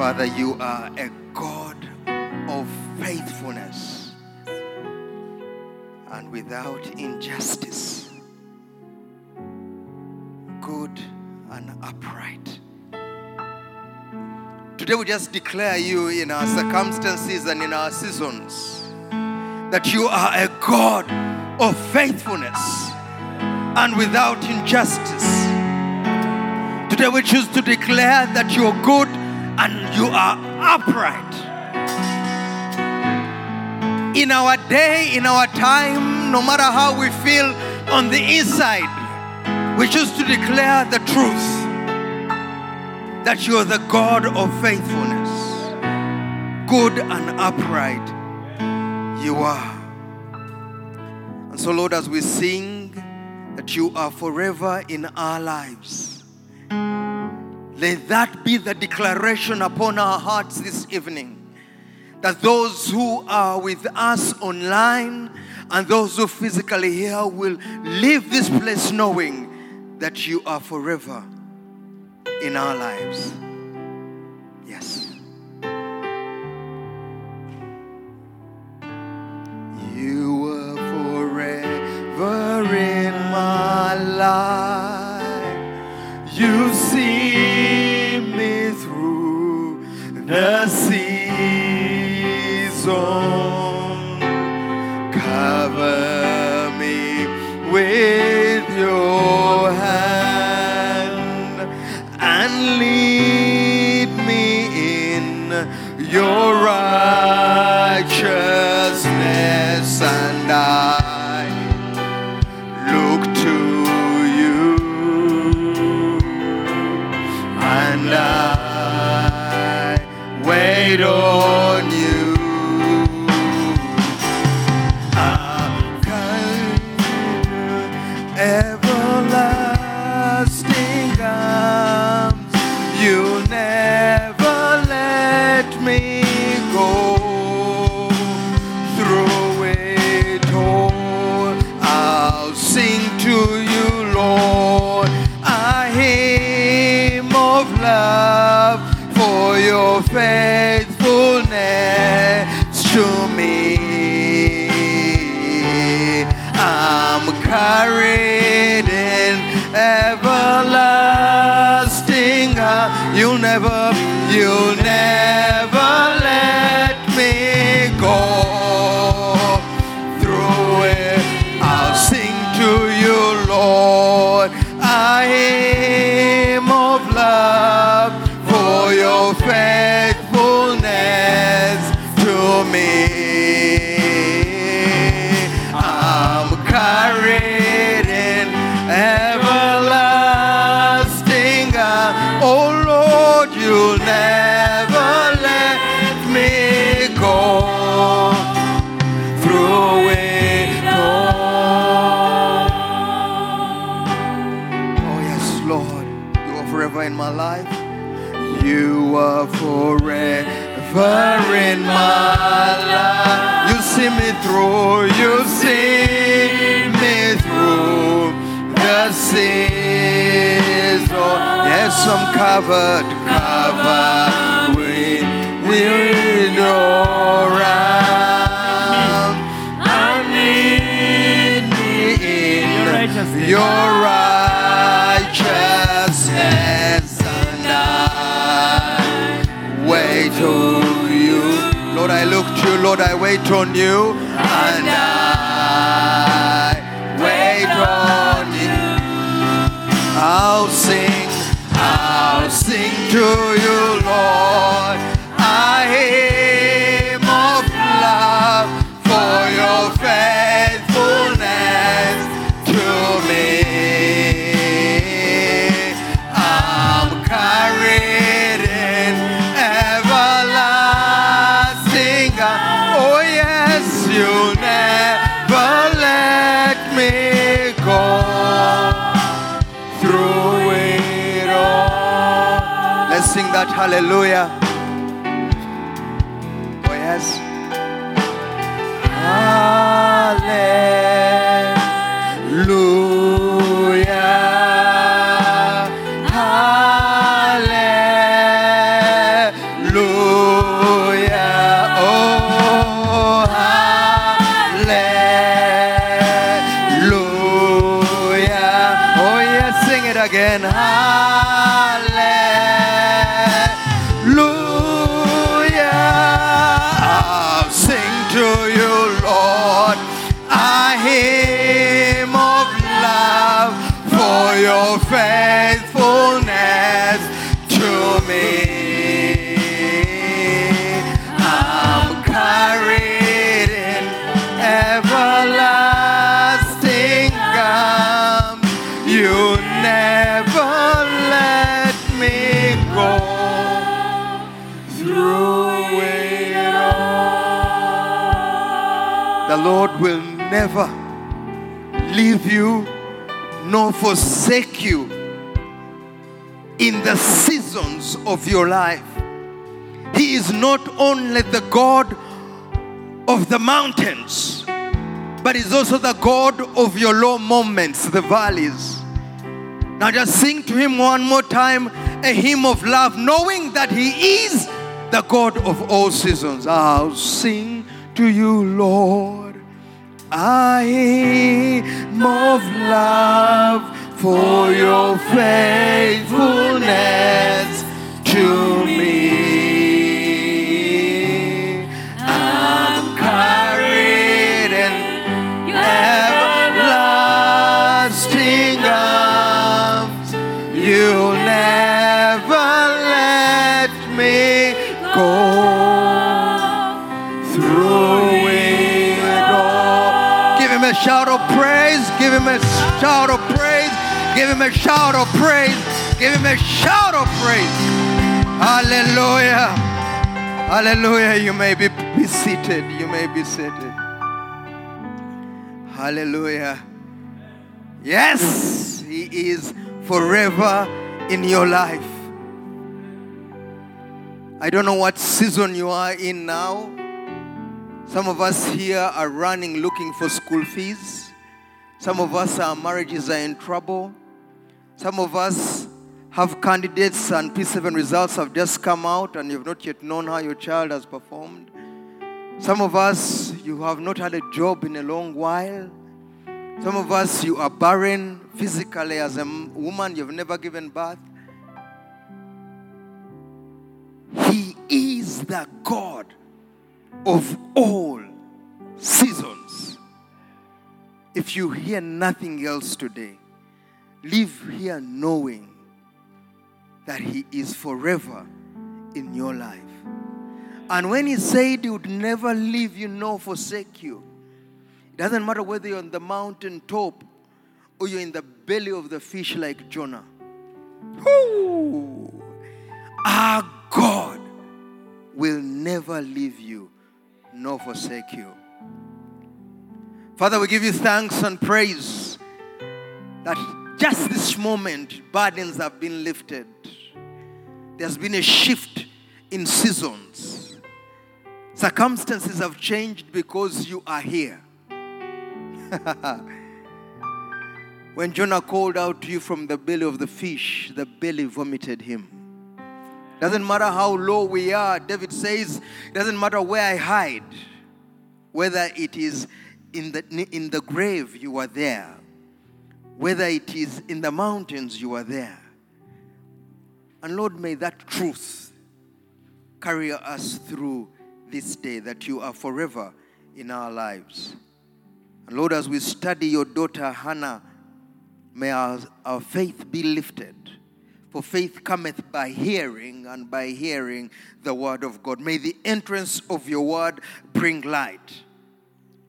Father, you are a God of faithfulness and without injustice, good and upright. Today we just declare you in our circumstances and in our seasons that you are a God of faithfulness and without injustice. Today we choose to declare that you're good you are upright. In our day, in our time, no matter how we feel on the inside, we choose to declare the truth that you are the God of faithfulness, good and upright. You are. And so, Lord, as we sing that you are forever in our lives, let that be the declaration upon our hearts this evening. That those who are with us online and those who physically here will leave this place knowing that you are forever in our lives. Through me through, you see me through the seas. Oh, yes, I'm covered, covered with, with your arms. I need me in your you, Lord, I wait on you and I wait on you. I'll sing, I'll sing to you, Lord. I hymn that hallelujah. Lord will never leave you nor forsake you in the seasons of your life. He is not only the God of the mountains, but He's also the God of your low moments, the valleys. Now just sing to Him one more time a hymn of love, knowing that He is the God of all seasons. I'll sing to you, Lord. I am of love for your faithfulness to me. Give him a shout of praise. Give him a shout of praise. Give him a shout of praise. Hallelujah. Hallelujah. You may be, be seated. You may be seated. Hallelujah. Yes, He is forever in your life. I don't know what season you are in now. Some of us here are running looking for school fees. Some of us, our marriages are in trouble. Some of us have candidates and P7 results have just come out and you've not yet known how your child has performed. Some of us, you have not had a job in a long while. Some of us, you are barren physically as a woman, you've never given birth. He is the God of all seasons. If you hear nothing else today, live here knowing that He is forever in your life. And when He said He would never leave you nor forsake you, it doesn't matter whether you're on the mountain top or you're in the belly of the fish like Jonah. Our God will never leave you nor forsake you. Father, we give you thanks and praise that just this moment, burdens have been lifted. There's been a shift in seasons. Circumstances have changed because you are here. when Jonah called out to you from the belly of the fish, the belly vomited him. Doesn't matter how low we are, David says, doesn't matter where I hide, whether it is in the, in the grave, you are there. Whether it is in the mountains, you are there. And Lord, may that truth carry us through this day that you are forever in our lives. And Lord, as we study your daughter Hannah, may our, our faith be lifted. For faith cometh by hearing, and by hearing the word of God. May the entrance of your word bring light.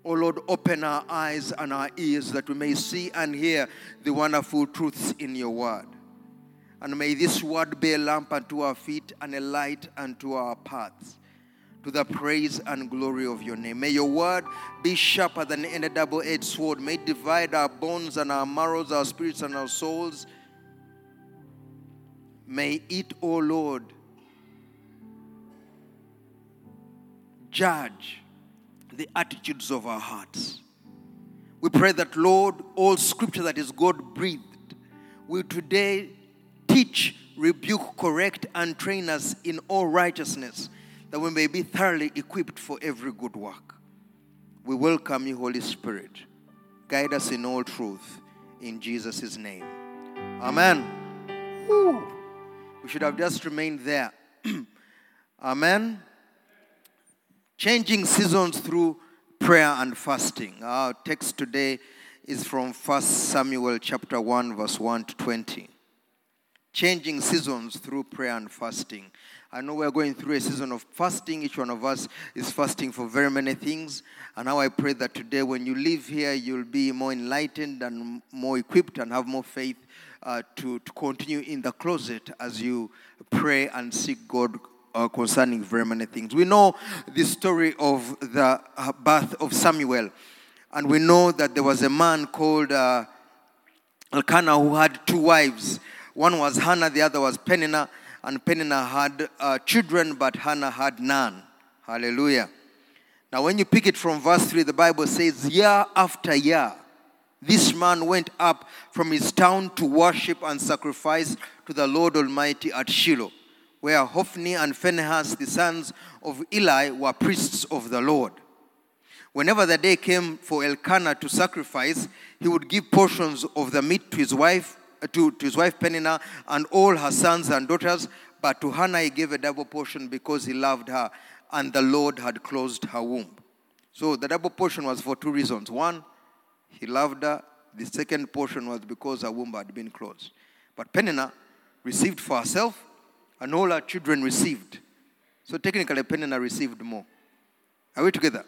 Oh Lord, open our eyes and our ears that we may see and hear the wonderful truths in your word. And may this word be a lamp unto our feet and a light unto our paths, to the praise and glory of your name. May your word be sharper than any double edged sword. May it divide our bones and our marrows, our spirits and our souls. May it, O oh Lord, judge the attitudes of our hearts. We pray that, Lord, all scripture that is God breathed will today teach, rebuke, correct, and train us in all righteousness, that we may be thoroughly equipped for every good work. We welcome you, Holy Spirit. Guide us in all truth. In Jesus' name. Amen. Woo. We should have just remained there. Amen. Changing seasons through prayer and fasting. Our text today is from 1 Samuel chapter 1 verse 1 to 20. Changing seasons through prayer and fasting. I know we're going through a season of fasting. Each one of us is fasting for very many things. And now I pray that today, when you leave here, you'll be more enlightened and more equipped and have more faith uh, to, to continue in the closet as you pray and seek God uh, concerning very many things. We know the story of the uh, birth of Samuel, and we know that there was a man called uh, Elkanah who had two wives. One was Hannah, the other was Peninnah, and Peninnah had uh, children, but Hannah had none. Hallelujah. Now, when you pick it from verse 3, the Bible says, Year after year, this man went up from his town to worship and sacrifice to the Lord Almighty at Shiloh, where Hophni and Phinehas, the sons of Eli, were priests of the Lord. Whenever the day came for Elkanah to sacrifice, he would give portions of the meat to his wife, uh, to, to his wife Peninnah and all her sons and daughters, but to Hannah he gave a double portion because he loved her, and the Lord had closed her womb. So the double portion was for two reasons. One, he loved her. The second portion was because her womb had been closed. But Peninnah received for herself, and all our children received. So technically, Peninnah received more. Are we together?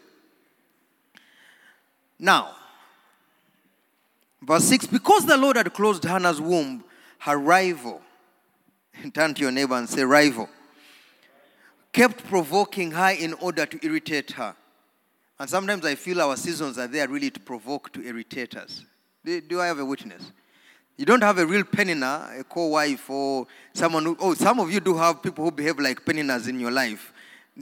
Now, verse 6 because the Lord had closed Hannah's womb, her rival, turn to your neighbor and say, rival, kept provoking her in order to irritate her. And sometimes I feel our seasons are there really to provoke, to irritate us. Do, do I have a witness? You don't have a real Peninnah, a co-wife, or someone who, oh, some of you do have people who behave like Peninnahs in your life.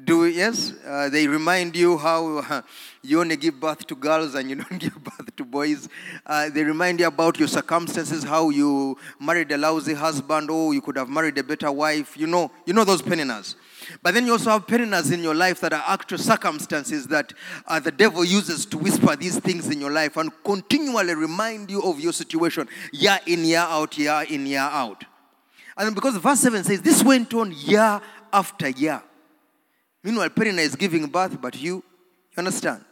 Do yes? Uh, they remind you how uh, you only give birth to girls and you don't give birth to boys. Uh, they remind you about your circumstances, how you married a lousy husband, or you could have married a better wife. You know, you know those Peninnahs. But then you also have Peninnahs in your life that are actual circumstances that uh, the devil uses to whisper these things in your life and continually remind you of your situation, year in, year out, year in, year out. And because verse 7 says, this went on year after year. Meanwhile, Peninnah is giving birth, but you, you understand?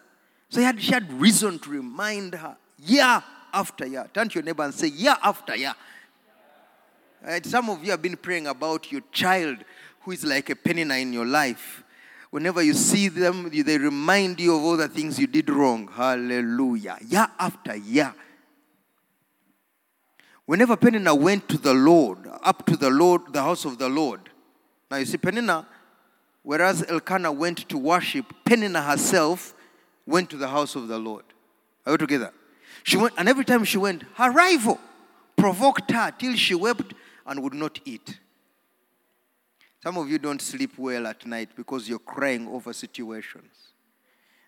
So had, she had reason to remind her year after year. Turn to your neighbor and say, year after year. Right? Some of you have been praying about your child who is like a Peninnah in your life. Whenever you see them, they remind you of all the things you did wrong. Hallelujah. Year after year. Whenever Peninnah went to the Lord, up to the Lord, the house of the Lord. Now you see, Peninnah Whereas Elkanah went to worship, Peninnah herself went to the house of the Lord. Are we together? She went, and every time she went, her rival provoked her till she wept and would not eat. Some of you don't sleep well at night because you're crying over situations.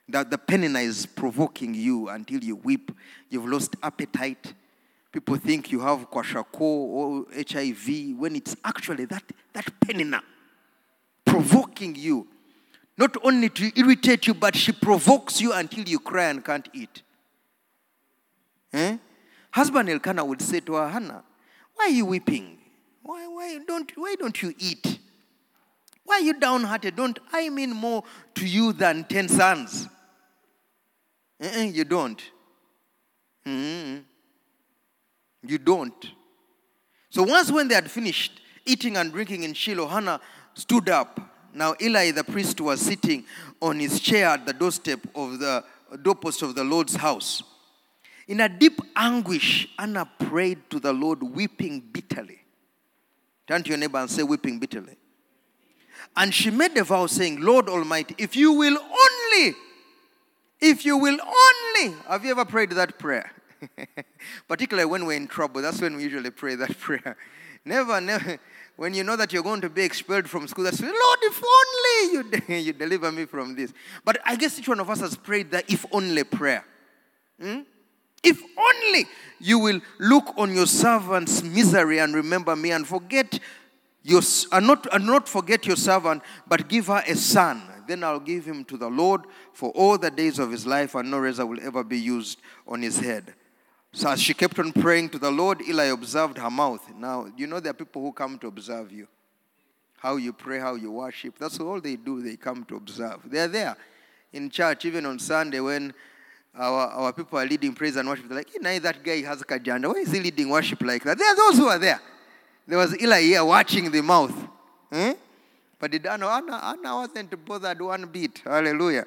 That the Peninnah is provoking you until you weep. You've lost appetite. People think you have kwashiorkor or HIV when it's actually that, that Peninnah provoking you. Not only to irritate you, but she provokes you until you cry and can't eat. Eh? Husband Elkanah would say to her, Hannah, why are you weeping? Why, why, don't, why don't you eat? Why you downhearted? Don't I mean more to you than ten sons? Eh, you don't. Mm-hmm. You don't. So once when they had finished eating and drinking in Shiloh, Hannah stood up. Now Eli the priest was sitting on his chair at the doorstep of the doorpost of the Lord's house. In a deep anguish, Anna prayed to the Lord, weeping bitterly. Turn to your neighbor and say, weeping bitterly. And she made a vow saying, Lord Almighty, if you will only, if you will only, have you ever prayed that prayer? Particularly when we're in trouble, that's when we usually pray that prayer. Never, never, when you know that you're going to be expelled from school, that's when, Lord, if only you, de- you deliver me from this. But I guess each one of us has prayed that if only prayer. Hmm? If only you will look on your servant's misery and remember me and forget your, and uh, not, and not forget your servant, but give her a son. Then I'll give him to the Lord for all the days of his life, and no razor will ever be used on his head. So as she kept on praying to the Lord, Eli observed her mouth. Now, you know there are people who come to observe you. How you pray, how you worship. That's all they do. They come to observe. They're there in church, even on Sunday when our, our people are leading praise and worship. They're like, hey, that guy has a kajanda. Why is he leading worship like that? There are those who are there. There was Eli here watching the mouth. Hmm? But did Anna, Anna, Anna wasn't bothered one bit. Hallelujah.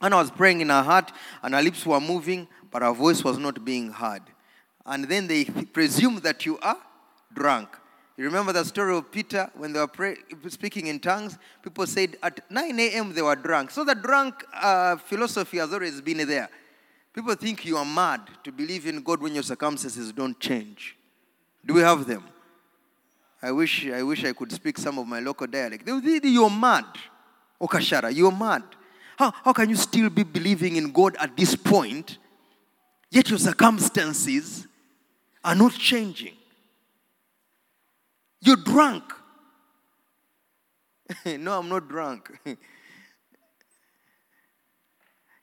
Anna was praying in her heart and her lips were moving but her voice was not being heard. And then they presume that you are drunk. You remember the story of Peter when they were pray, speaking in tongues? People said at 9 a.m. they were drunk. So the drunk uh, philosophy has always been there. People think you are mad to believe in God when your circumstances don't change. Do we have them? I wish I wish I could speak some of my local dialect. You're mad. Okashara, you're mad. How, how can you still be believing in God at this point, yet your circumstances are not changing? You're drunk. no, I'm not drunk.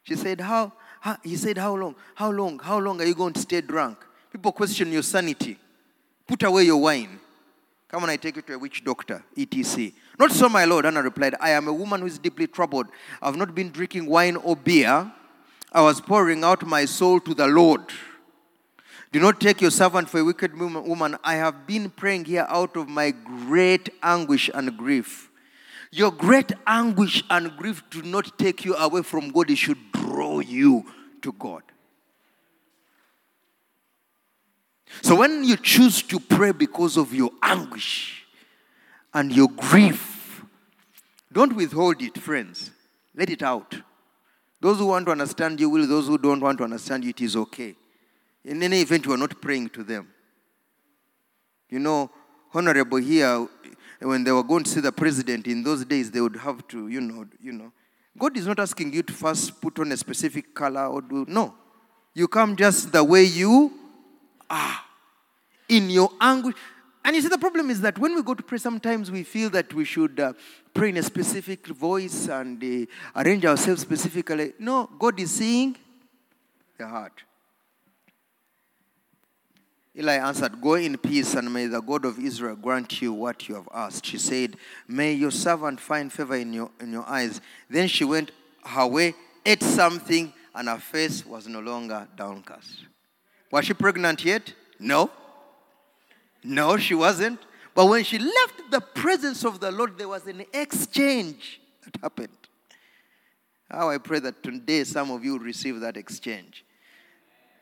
she said, how, how? He said, How long? How long? How long are you going to stay drunk? People question your sanity. Put away your wine. Come on, I take you to a witch doctor, etc. Not so, my Lord. Anna replied, I am a woman who is deeply troubled. I've not been drinking wine or beer. I was pouring out my soul to the Lord. Do not take your servant for a wicked woman. I have been praying here out of my great anguish and grief. Your great anguish and grief do not take you away from God, it should draw you to God. So when you choose to pray because of your anguish and your grief, don't withhold it, friends. Let it out. Those who want to understand you will, those who don't want to understand you, it is okay. In any event, you are not praying to them. You know, honorable here, when they were going to see the president in those days, they would have to, you know, you know. God is not asking you to first put on a specific color or do no. You come just the way you are. In your anguish. And you see, the problem is that when we go to pray, sometimes we feel that we should uh, pray in a specific voice and uh, arrange ourselves specifically. No, God is seeing the heart. Eli answered, Go in peace, and may the God of Israel grant you what you have asked. She said, May your servant find favor in your, in your eyes. Then she went her way, ate something, and her face was no longer downcast. Was she pregnant yet? No. No, she wasn't. But when she left the presence of the Lord, there was an exchange that happened. How I pray that today some of you receive that exchange.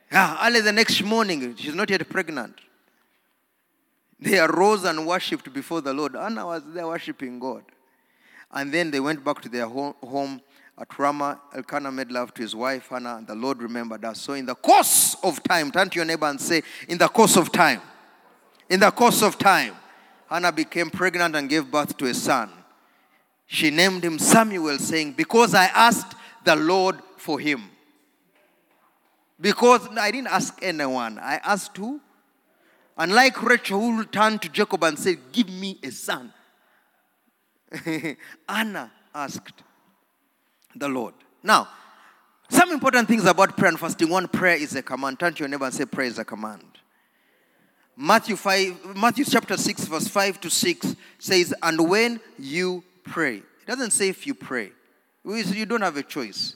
Yeah, early the next morning, she's not yet pregnant. They arose and worshipped before the Lord. Anna was there worshiping God. And then they went back to their home at Ramah. Elkanah made love to his wife, Hannah, and the Lord remembered us. So, in the course of time, turn to your neighbor and say, In the course of time, in the course of time, Hannah became pregnant and gave birth to a son. She named him Samuel, saying, Because I asked the Lord for him. Because I didn't ask anyone, I asked who? Unlike Rachel, who turned to Jacob and said, Give me a son. Anna asked the Lord. Now, some important things about prayer and fasting. One, prayer is a command. Turn to your neighbor and say, Prayer is a command. Matthew 5, Matthew chapter 6, verse 5 to 6 says, And when you pray, it doesn't say if you pray. You don't have a choice.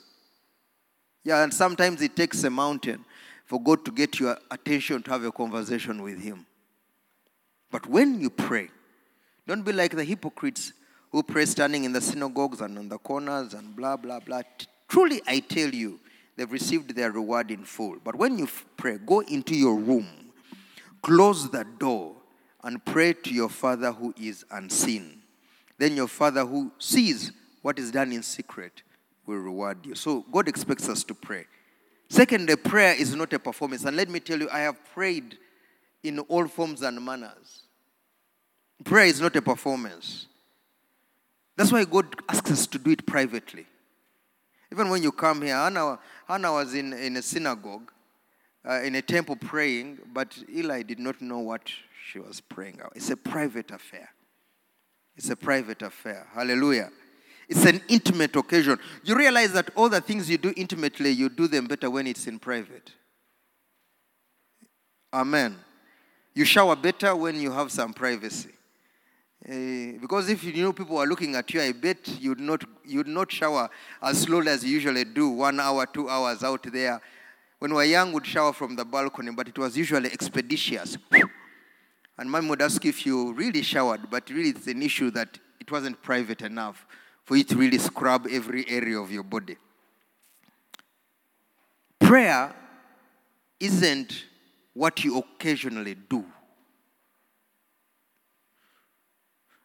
Yeah, and sometimes it takes a mountain for God to get your attention to have a conversation with Him. But when you pray, don't be like the hypocrites who pray standing in the synagogues and on the corners and blah, blah, blah. Truly, I tell you, they've received their reward in full. But when you pray, go into your room, close the door, and pray to your Father who is unseen. Then your Father who sees what is done in secret will reward you. So God expects us to pray. Second, prayer is not a performance. And let me tell you, I have prayed in all forms and manners. Prayer is not a performance. That's why God asks us to do it privately. Even when you come here, Hannah, Hannah was in, in a synagogue, uh, in a temple praying, but Eli did not know what she was praying. It's a private affair. It's a private affair. Hallelujah. It's an intimate occasion. You realize that all the things you do intimately, you do them better when it's in private. Amen. You shower better when you have some privacy. Uh, because if you know people are looking at you, I bet you'd not, you'd not shower as slowly as you usually do, one hour, two hours out there. When we were young, we'd shower from the balcony, but it was usually expeditious. And mom would ask if you really showered, but really it's an issue that it wasn't private enough for you to really scrub every area of your body. Prayer isn't what you occasionally do.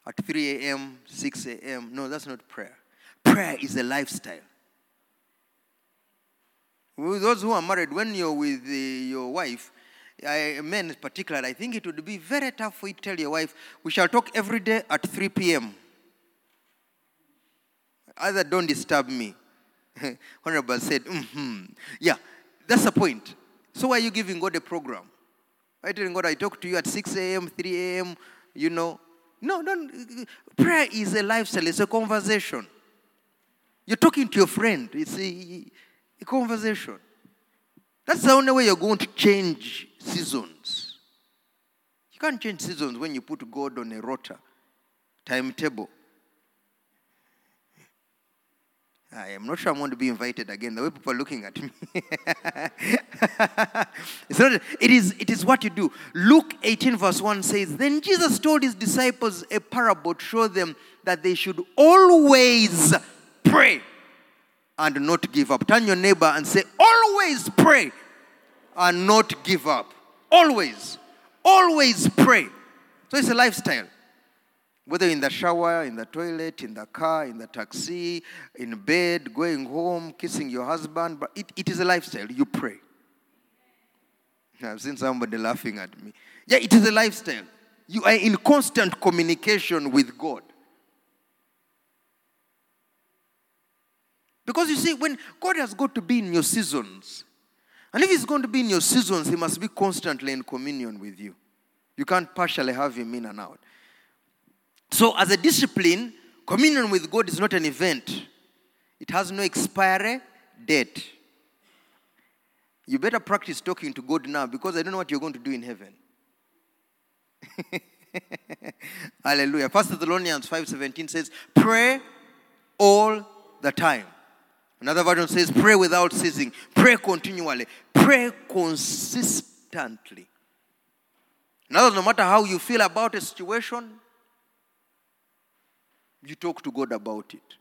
At 3 a.m., 6 a.m. No, that's not prayer. Prayer is a lifestyle. Those who are married, when you're with uh, your wife, I, men in particular, I think it would be very tough for you to tell your wife, we shall talk every day at 3 p.m. Either don't disturb me. Honorable said, mm-hmm. Yeah, that's the point. So why are you giving God a program? I telling God I talk to you at 6 a.m., 3 a.m., you know. No, don't. Prayer is a lifestyle, it's a conversation. You're talking to your friend, it's a, a conversation. That's the only way you're going to change seasons. You can't change seasons when you put God on a rota, timetable. I am not sure I'm going to be invited again. The way people are looking at me. it's not, it, is, it is what you do. Luke 18, verse 1 says, Then Jesus told his disciples a parable to show them that they should always pray and not give up. Turn your neighbor and say, Always pray and not give up. Always. Always pray. So it's a lifestyle. Whether in the shower, in the toilet, in the car, in the taxi, in bed, going home, kissing your husband, but it, it is a lifestyle. You pray. I've seen somebody laughing at me. Yeah, it is a lifestyle. You are in constant communication with God. Because you see, when God has got to be in your seasons, and if He's going to be in your seasons, He must be constantly in communion with you. You can't partially have Him in and out. So, as a discipline, communion with God is not an event, it has no expiry date. You better practice talking to God now because I don't know what you're going to do in heaven. Hallelujah. First Thessalonians 5:17 says, "Pray all the time." Another version says, "Pray without ceasing. Pray continually. Pray consistently." Now, no matter how you feel about a situation, you talk to God about it.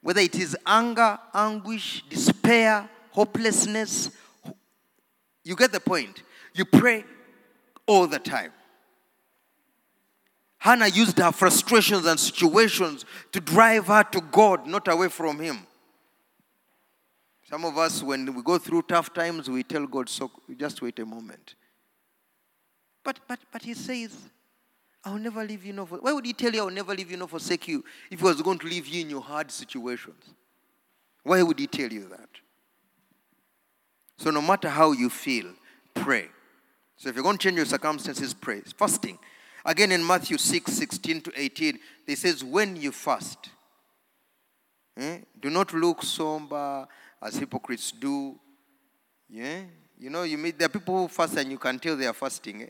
Whether it is anger, anguish, despair, hopelessness, you get the point. You pray all the time. Hannah used her frustrations and situations to drive her to God, not away from Him. Some of us, when we go through tough times, we tell God, so just wait a moment. But, but, but He says, I'll never leave you nor for, why would he tell you I'll never leave you nor forsake you if he was going to leave you in your hard situations? Why would he tell you that? So no matter how you feel, pray. So if you're going to change your circumstances, pray. Fasting. Again in Matthew 6, 16 to 18, they says, when you fast, eh, do not look somber as hypocrites do. Yeah? You know, you meet there are people who fast and you can tell they are fasting. Eh?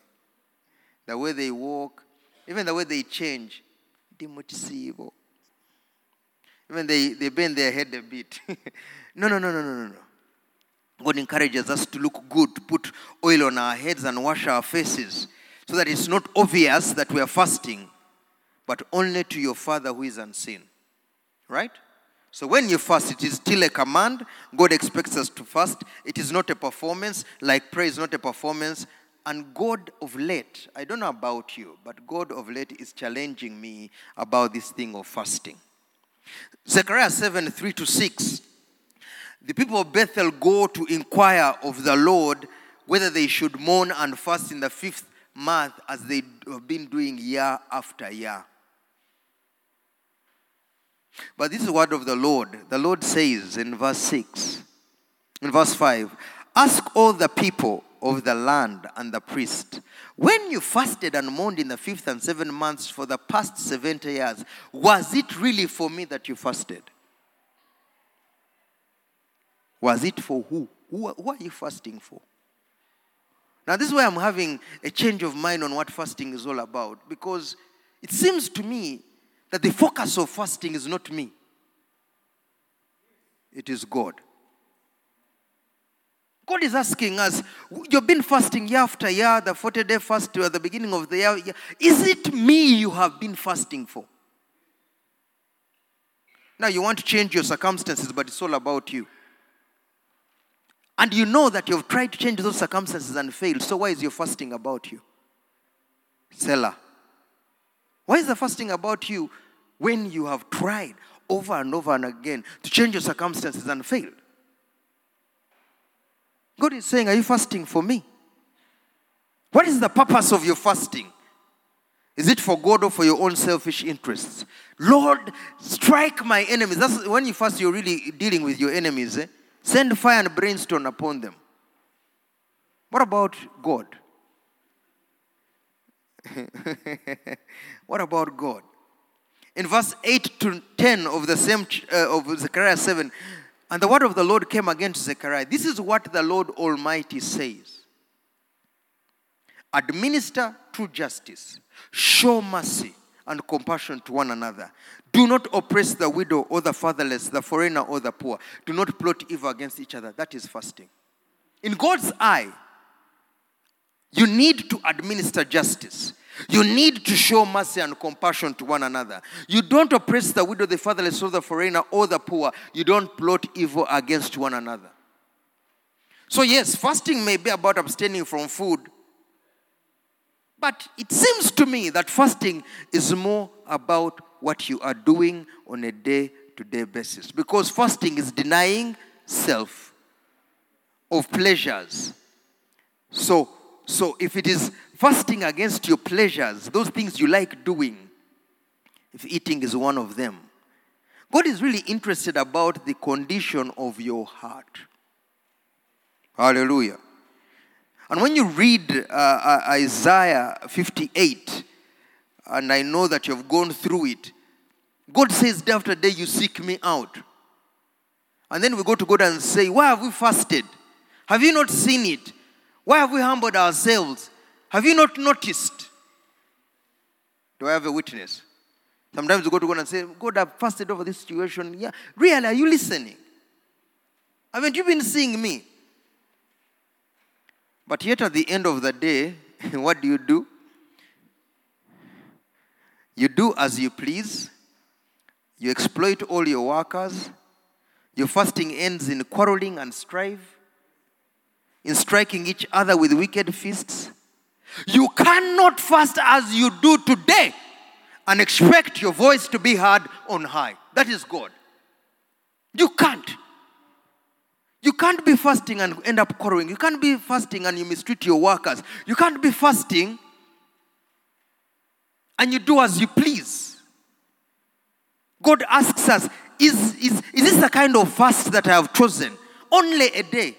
The way they walk, even the way they change, Even they, they bend their head a bit. no, no, no, no, no, no, no. God encourages us to look good, to put oil on our heads and wash our faces so that it's not obvious that we are fasting, but only to your Father who is unseen. Right? So when you fast, it is still a command. God expects us to fast. It is not a performance, like prayer is not a performance. And God of late, I don't know about you, but God of late is challenging me about this thing of fasting. Zechariah 7 3 to 6. The people of Bethel go to inquire of the Lord whether they should mourn and fast in the fifth month as they have been doing year after year. But this is the word of the Lord. The Lord says in verse 6, in verse 5, Ask all the people of the land and the priest. When you fasted and mourned in the fifth and seventh months for the past 70 years, was it really for me that you fasted? Was it for who? Who, who are you fasting for? Now, this is why I'm having a change of mind on what fasting is all about because it seems to me that the focus of fasting is not me, it is God. God is asking us, you've been fasting year after year, the 40 day fast at the beginning of the year. Is it me you have been fasting for? Now you want to change your circumstances, but it's all about you. And you know that you've tried to change those circumstances and failed. So why is your fasting about you? Selah. Why is the fasting about you when you have tried over and over and again to change your circumstances and failed? God is saying, Are you fasting for me? What is the purpose of your fasting? Is it for God or for your own selfish interests? Lord, strike my enemies. That's when you fast, you're really dealing with your enemies. Eh? Send fire and brimstone upon them. What about God? what about God? In verse 8 to 10 of the same uh, of Zechariah 7, and the word of the Lord came again to Zechariah. This is what the Lord Almighty says Administer true justice, show mercy and compassion to one another. Do not oppress the widow or the fatherless, the foreigner or the poor. Do not plot evil against each other. That is fasting. In God's eye, you need to administer justice. You need to show mercy and compassion to one another. You don't oppress the widow, the fatherless, or the foreigner, or the poor. You don't plot evil against one another. So, yes, fasting may be about abstaining from food, but it seems to me that fasting is more about what you are doing on a day to day basis. Because fasting is denying self of pleasures. So, so if it is fasting against your pleasures, those things you like doing, if eating is one of them, God is really interested about the condition of your heart. Hallelujah. And when you read uh, uh Isaiah 58, and I know that you've gone through it, God says, Day after day, you seek me out. And then we go to God and say, Why have we fasted? Have you not seen it? Why have we humbled ourselves? Have you not noticed? Do I have a witness? Sometimes we go to God and say, God, I've fasted over this situation. Yeah, really, are you listening? Haven't you been seeing me? But yet, at the end of the day, what do you do? You do as you please. You exploit all your workers. Your fasting ends in quarreling and strife in striking each other with wicked fists. You cannot fast as you do today and expect your voice to be heard on high. That is God. You can't. You can't be fasting and end up quarreling. You can't be fasting and you mistreat your workers. You can't be fasting and you do as you please. God asks us, is, is, is this the kind of fast that I have chosen? Only a day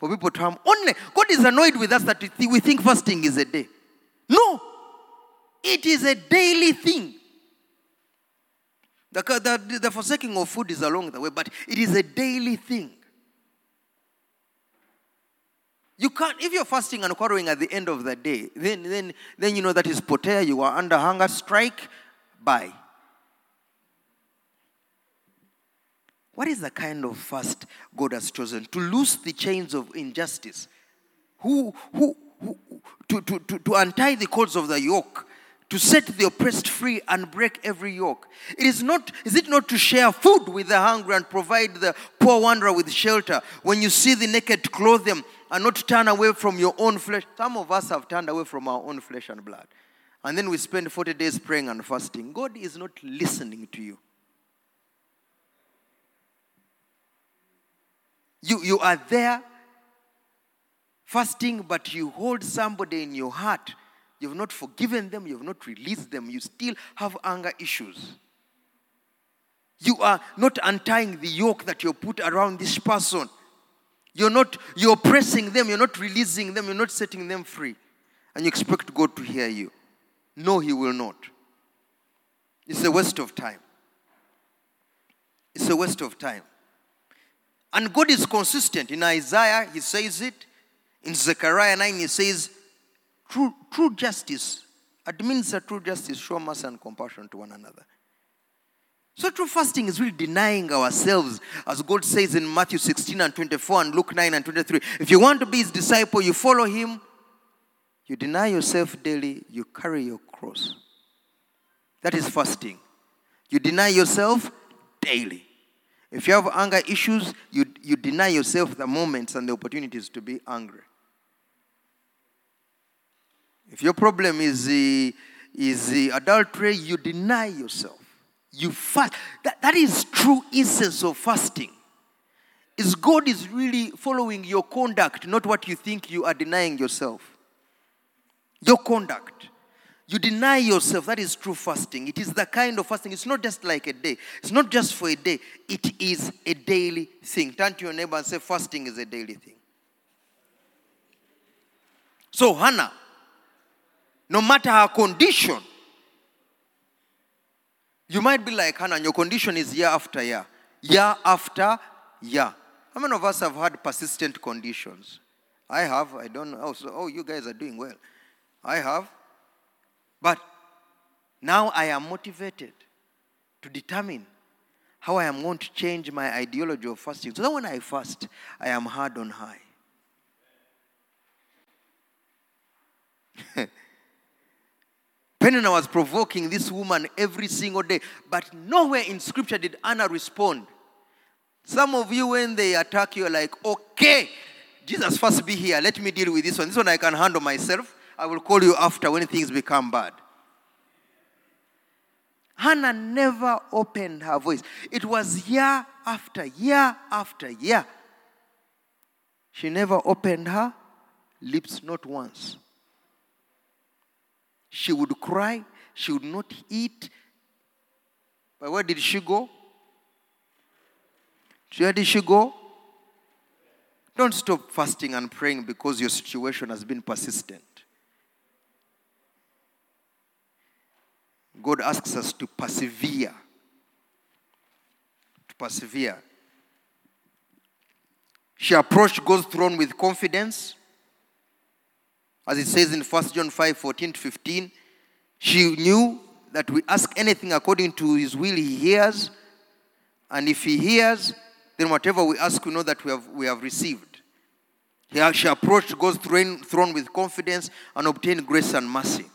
for people to harm. Only God is annoyed with us that we think fasting is a day. No, it is a daily thing. The, the, the forsaking of food is along the way, but it is a daily thing. You can't, if you're fasting and quarreling at the end of the day, then, then, then you know that is potea, you are under hunger strike, bye. What is the kind of fast God has chosen? To loose the chains of injustice. Who, who, who to, to, to, to untie the cords of the yoke, to set the oppressed free and break every yoke. It is not, is it not to share food with the hungry and provide the poor wanderer with shelter? When you see the naked, clothe them and not turn away from your own flesh. Some of us have turned away from our own flesh and blood. And then we spend 40 days praying and fasting. God is not listening to you. You, you are there fasting, but you hold somebody in your heart. You've not forgiven them, you've not released them, you still have anger issues. You are not untying the yoke that you put around this person. You're not, you're pressing them, you're not releasing them, you're not setting them free. And you expect God to hear you. No, He will not. It's a waste of time. It's a waste of time. And God is consistent. In Isaiah, he says it. In Zechariah 9, he says, true, true justice, administer true justice, show mercy and compassion to one another. So true fasting is really denying ourselves, as God says in Matthew 16 and 24 and Luke 9 and 23. If you want to be his disciple, you follow him, you deny yourself daily, you carry your cross. That is fasting. You deny yourself daily. If you have anger issues, you, you deny yourself the moments and the opportunities to be angry. If your problem is, uh, is the adultery, you deny yourself. You fast. That, that is true essence of fasting. Is God is really following your conduct, not what you think you are denying yourself. Your conduct. You deny yourself. That is true fasting. It is the kind of fasting. It's not just like a day. It's not just for a day. It is a daily thing. Turn to your neighbor and say, fasting is a daily thing. So Hannah, no matter her condition, you might be like Hannah, and your condition is year after year, year after year. How many of us have had persistent conditions? I have. I don't know. Oh, so, oh, you guys are doing well. I have. But now I am motivated to determine how I am going to change my ideology of fasting. So that when I fast, I am hard on high. Peninnah was provoking this woman every single day, but nowhere in scripture did Anna respond. Some of you, when they attack you, are like, okay, Jesus first be here. Let me deal with this one. This one I can handle myself. I will call you after when things become bad. Hannah never opened her voice. It was year after year after year. She never opened her lips, not once. She would cry, she would not eat. But where did she go? Where did she go? Don't stop fasting and praying because your situation has been persistent. God asks us to persevere. To persevere. She approached God's throne with confidence. As it says in 1 John 5 14 to 15, she knew that we ask anything according to his will, he hears. And if he hears, then whatever we ask, we know that we have, we have received. She approached God's throne with confidence and obtained grace and mercy.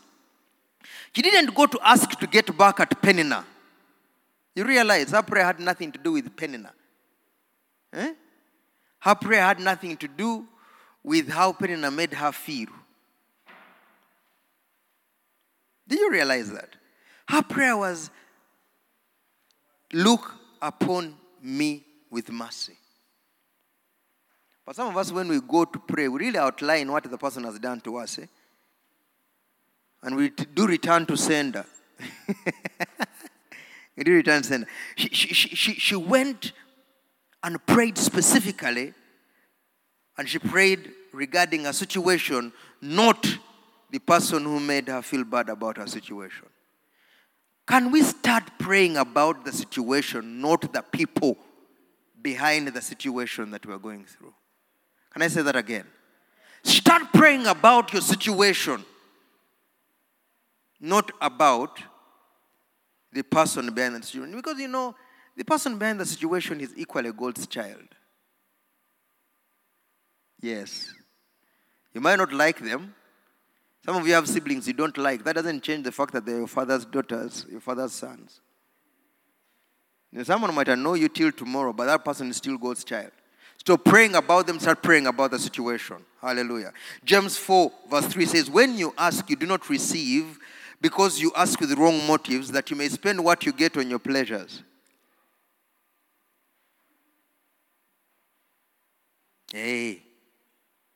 He didn't go to ask to get back at Peninnah. You realize her prayer had nothing to do with Peninnah. Eh? Her prayer had nothing to do with how Peninnah made her feel. Do you realize that? Her prayer was, Look upon me with mercy. But some of us, when we go to pray, we really outline what the person has done to us. Eh? And we do return to sender. we do return to sender. She, she, she, she went and prayed specifically, and she prayed regarding a situation, not the person who made her feel bad about her situation. Can we start praying about the situation, not the people behind the situation that we're going through? Can I say that again? Start praying about your situation not about the person behind the situation. Because you know, the person behind the situation is equally God's child. Yes. You might not like them. Some of you have siblings you don't like. That doesn't change the fact that they're your father's daughters, your father's sons. Someone might know you till tomorrow, but that person is still God's child. Stop praying about them, start praying about the situation. Hallelujah. James 4, verse 3 says, When you ask, you do not receive because you ask with wrong motives that you may spend what you get on your pleasures. Hey,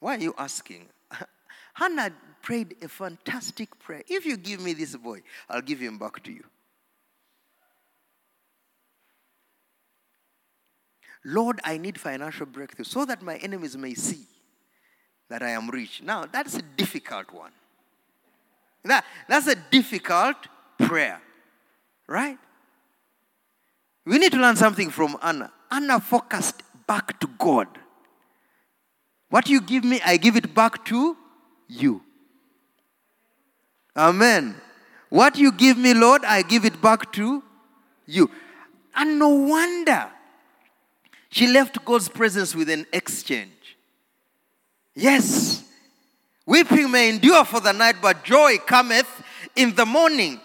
why are you asking? Hannah prayed a fantastic prayer. If you give me this boy, I'll give him back to you. Lord, I need financial breakthrough so that my enemies may see that I am rich. Now, that's a difficult one. That, that's a difficult prayer, right? We need to learn something from Anna. Anna focused back to God. What you give me, I give it back to you. Amen. What you give me, Lord, I give it back to you. And no wonder she left God's presence with an exchange. Yes. Weeping may endure for the night, but joy cometh in the morning.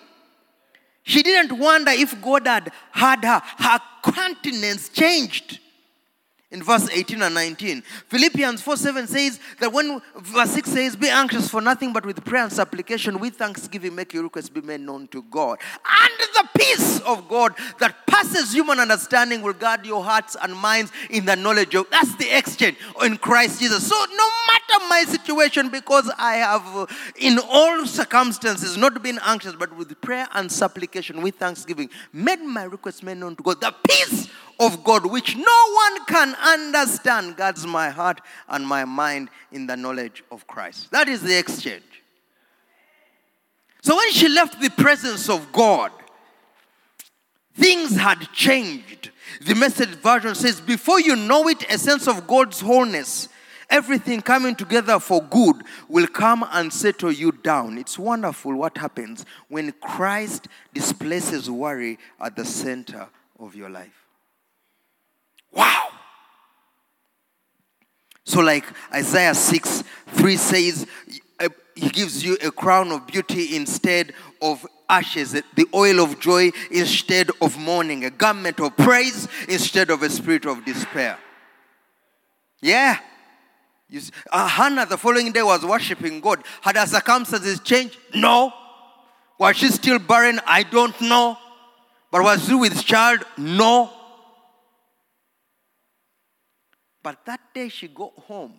She didn't wonder if God had had her. Her countenance changed. In verse 18 and 19. Philippians 4 7 says that when verse 6 says, Be anxious for nothing but with prayer and supplication, with thanksgiving, make your requests be made known to God. And the peace of God that passes human understanding will guard your hearts and minds in the knowledge of that's the exchange in Christ Jesus. So no matter my situation, because I have uh, in all circumstances not been anxious, but with prayer and supplication, with thanksgiving, made my requests made known to God. The peace of God, which no one can understand, guards my heart and my mind in the knowledge of Christ. That is the exchange. So when she left the presence of God, things had changed. The message version says, Before you know it, a sense of God's wholeness, everything coming together for good, will come and settle you down. It's wonderful what happens when Christ displaces worry at the center of your life. Wow. So, like Isaiah 6 3 says, uh, He gives you a crown of beauty instead of ashes, the oil of joy instead of mourning, a garment of praise instead of a spirit of despair. Yeah. You see, uh, Hannah the following day was worshiping God. Had her circumstances changed? No. Was she still barren? I don't know. But was she with child? No. But that day she got home.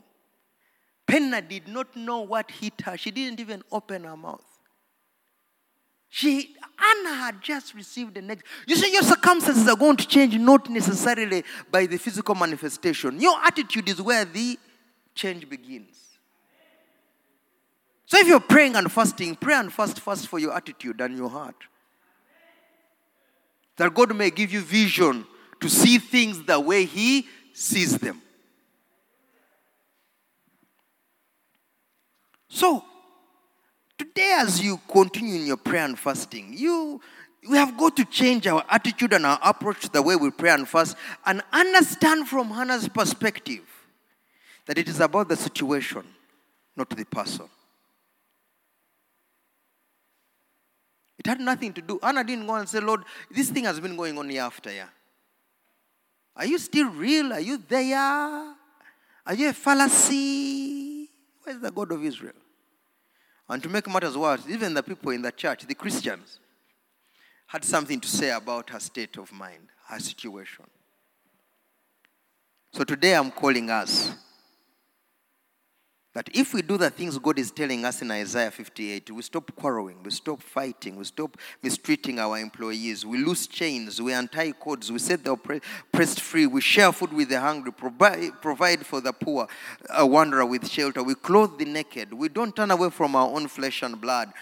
Peninnah did not know what hit her. She didn't even open her mouth. She, Anna had just received the next. You see, your circumstances are going to change not necessarily by the physical manifestation. Your attitude is where the change begins. So if you're praying and fasting, pray and fast first for your attitude and your heart. That God may give you vision to see things the way He sees them. So, today, as you continue in your prayer and fasting, you we have got to change our attitude and our approach to the way we pray and fast and understand from Hannah's perspective that it is about the situation, not the person. It had nothing to do. Hannah didn't go and say, Lord, this thing has been going on year after year. Are you still real? Are you there? Are you a fallacy? Where's the God of Israel? And to make matters worse, even the people in the church, the Christians, had something to say about her state of mind, her situation. So today I'm calling us that if we do the things God is telling us in Isaiah 58, we stop quarreling, we stop fighting, we stop mistreating our employees, we loose chains, we untie cords, we set the oppressed free, we share food with the hungry, provide, provide for the poor, a wanderer with shelter, we clothe the naked, we don't turn away from our own flesh and blood.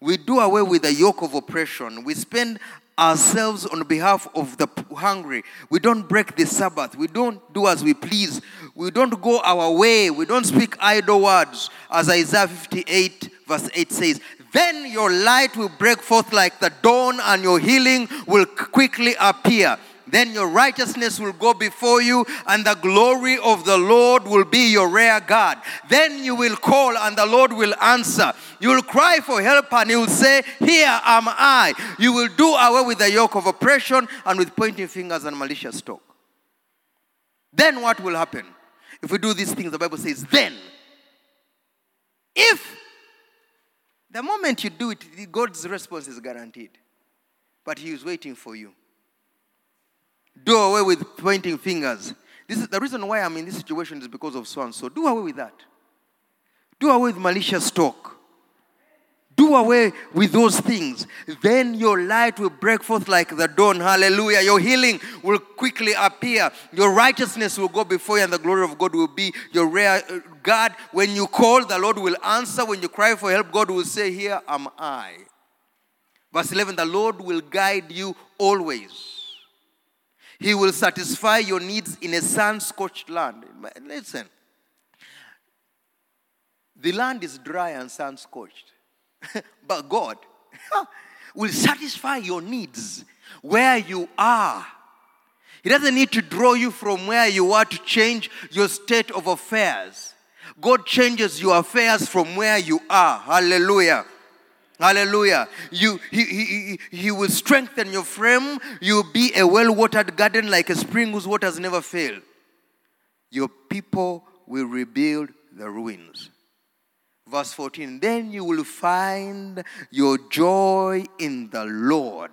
We do away with the yoke of oppression. We spend ourselves on behalf of the hungry. We don't break the Sabbath. We don't do as we please. We don't go our way. We don't speak idle words. As Isaiah 58, verse 8 says, Then your light will break forth like the dawn, and your healing will quickly appear. Then your righteousness will go before you, and the glory of the Lord will be your rear guard. Then you will call, and the Lord will answer. You will cry for help, and He will say, Here am I. You will do away with the yoke of oppression and with pointing fingers and malicious talk. Then what will happen? If we do these things, the Bible says, then. If the moment you do it, God's response is guaranteed. But He is waiting for you do away with pointing fingers. This is the reason why I'm in this situation is because of so and so. Do away with that. Do away with malicious talk. Do away with those things. Then your light will break forth like the dawn. Hallelujah. Your healing will quickly appear. Your righteousness will go before you, and the glory of God will be your rear God. When you call, the Lord will answer. When you cry for help, God will say, Here am I. Verse 11 The Lord will guide you always. He will satisfy your needs in a sun scorched land. Listen, the land is dry and sun scorched, but God will satisfy your needs where you are. He doesn't need to draw you from where you are to change your state of affairs. God changes your affairs from where you are. Hallelujah. Hallelujah. You, he, he, he he will strengthen your frame. You'll be a well watered garden like a spring whose waters never fail. your people will rebuild the ruins. Verse 14, then you will find your joy in the Lord.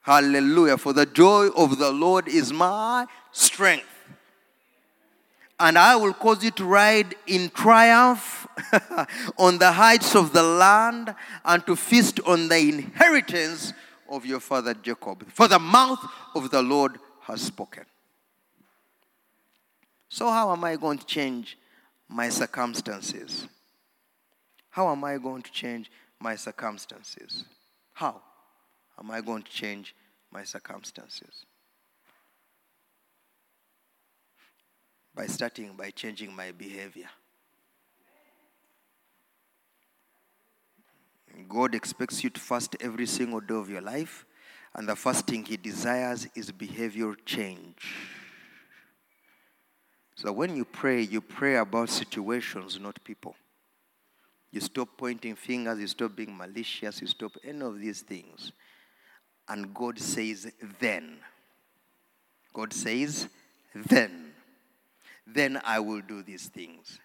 Hallelujah. For the joy of the Lord is my strength. And I will cause you to ride in triumph on the heights of the land and to feast on the inheritance of your father Jacob. For the mouth of the Lord has spoken. So, how am I going to change my circumstances? How am I going to change my circumstances? How am I going to change my circumstances? By starting by changing my behavior. God expects you to fast every single day of your life, and the first thing He desires is behavior change. So when you pray, you pray about situations, not people. You stop pointing fingers, you stop being malicious, you stop any of these things. And God says, then. God says, then. Then I will do these things.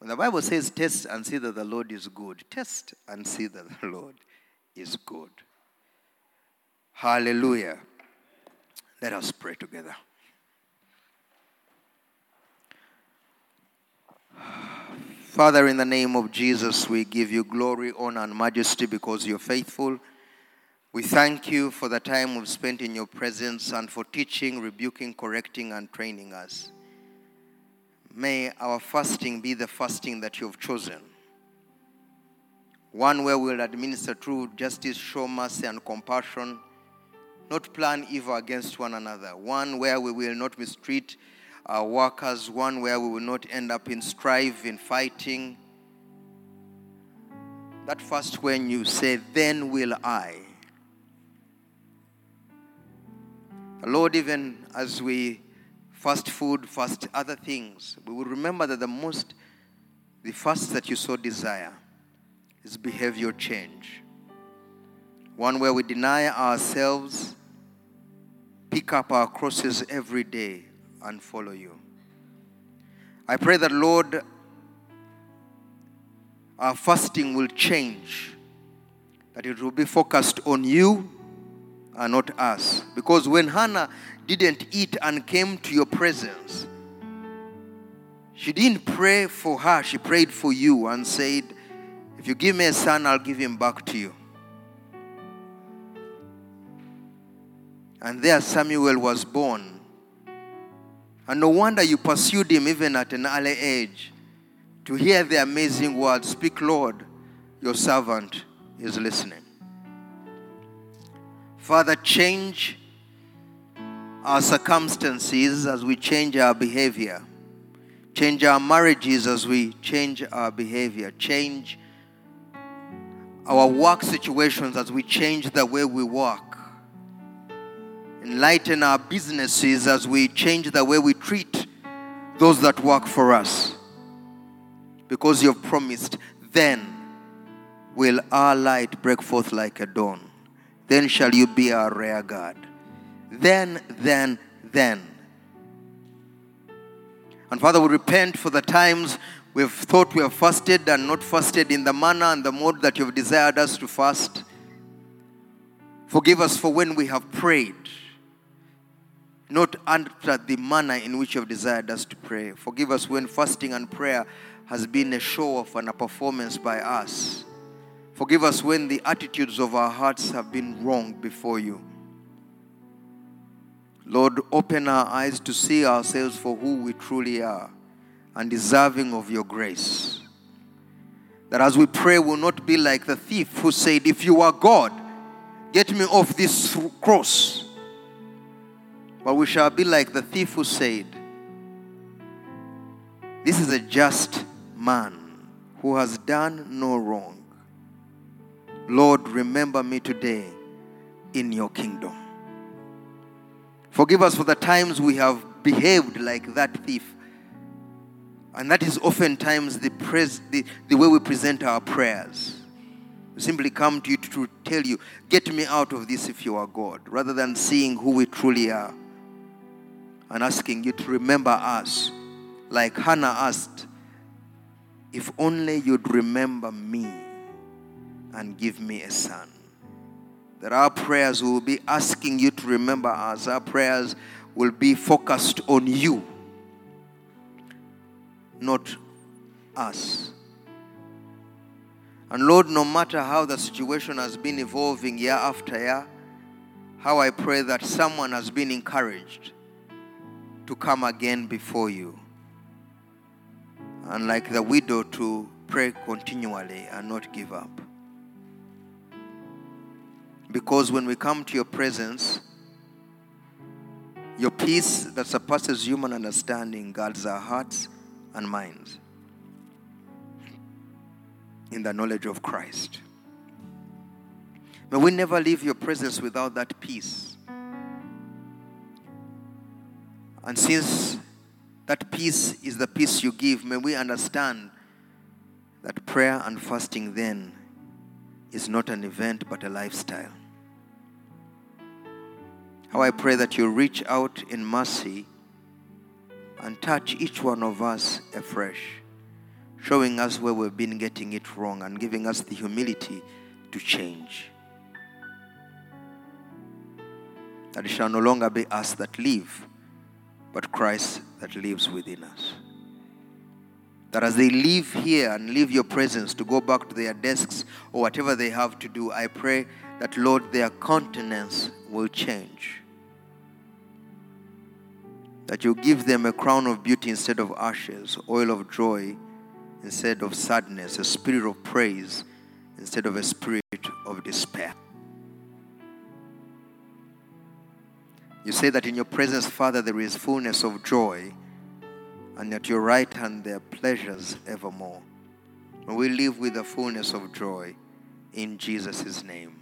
When the Bible says, test and see that the Lord is good, test and see that the Lord is good. Hallelujah. Let us pray together. Father, in the name of Jesus, we give you glory, honor, and majesty because you're faithful. We thank you for the time we've spent in your presence and for teaching, rebuking, correcting, and training us. May our fasting be the fasting that you've chosen. One where we'll administer true justice, show mercy, and compassion, not plan evil against one another. One where we will not mistreat our workers, one where we will not end up in strife, in fighting. That first when you say, Then will I. Lord, even as we fast food, fast other things, we will remember that the most, the first that you so desire is behavior change. One where we deny ourselves, pick up our crosses every day, and follow you. I pray that, Lord, our fasting will change, that it will be focused on you and not us. Because when Hannah didn't eat and came to your presence, she didn't pray for her, she prayed for you and said, If you give me a son, I'll give him back to you. And there Samuel was born and no wonder you pursued him even at an early age to hear the amazing words Speak, Lord, your servant is listening. Father, change our circumstances as we change our behavior. Change our marriages as we change our behavior. Change our work situations as we change the way we work enlighten our businesses as we change the way we treat those that work for us. Because you've promised, then will our light break forth like a dawn. Then shall you be our rear guard. Then, then, then. And Father, we repent for the times we've thought we have fasted and not fasted in the manner and the mode that you've desired us to fast. Forgive us for when we have prayed not after the manner in which you have desired us to pray. Forgive us when fasting and prayer has been a show off and a performance by us. Forgive us when the attitudes of our hearts have been wrong before you. Lord, open our eyes to see ourselves for who we truly are and deserving of your grace. That as we pray, will not be like the thief who said, If you are God, get me off this cross. But we shall be like the thief who said, This is a just man who has done no wrong. Lord, remember me today in your kingdom. Forgive us for the times we have behaved like that thief. And that is oftentimes the, pres- the, the way we present our prayers. We simply come to you to tell you, get me out of this if you are God, rather than seeing who we truly are and asking you to remember us, like Hannah asked, if only you'd remember me and give me a son. That our prayers will be asking you to remember us. Our prayers will be focused on you, not us. And Lord, no matter how the situation has been evolving year after year, how I pray that someone has been encouraged to come again before you. And like the widow, to pray continually and not give up. Because when we come to your presence, your peace that surpasses human understanding guards our hearts and minds in the knowledge of Christ. May we never leave your presence without that peace. And since that peace is the peace you give, may we understand that prayer and fasting then is not an event but a lifestyle. How I pray that you reach out in mercy and touch each one of us afresh, showing us where we've been getting it wrong and giving us the humility to change. That it shall no longer be us that live, but Christ that lives within us. That as they leave here and leave your presence to go back to their desks or whatever they have to do, I pray that, Lord, their countenance will change. That you give them a crown of beauty instead of ashes, oil of joy instead of sadness, a spirit of praise instead of a spirit of despair. You say that in your presence, Father, there is fullness of joy, and at your right hand there are pleasures evermore. May we live with the fullness of joy in Jesus' name.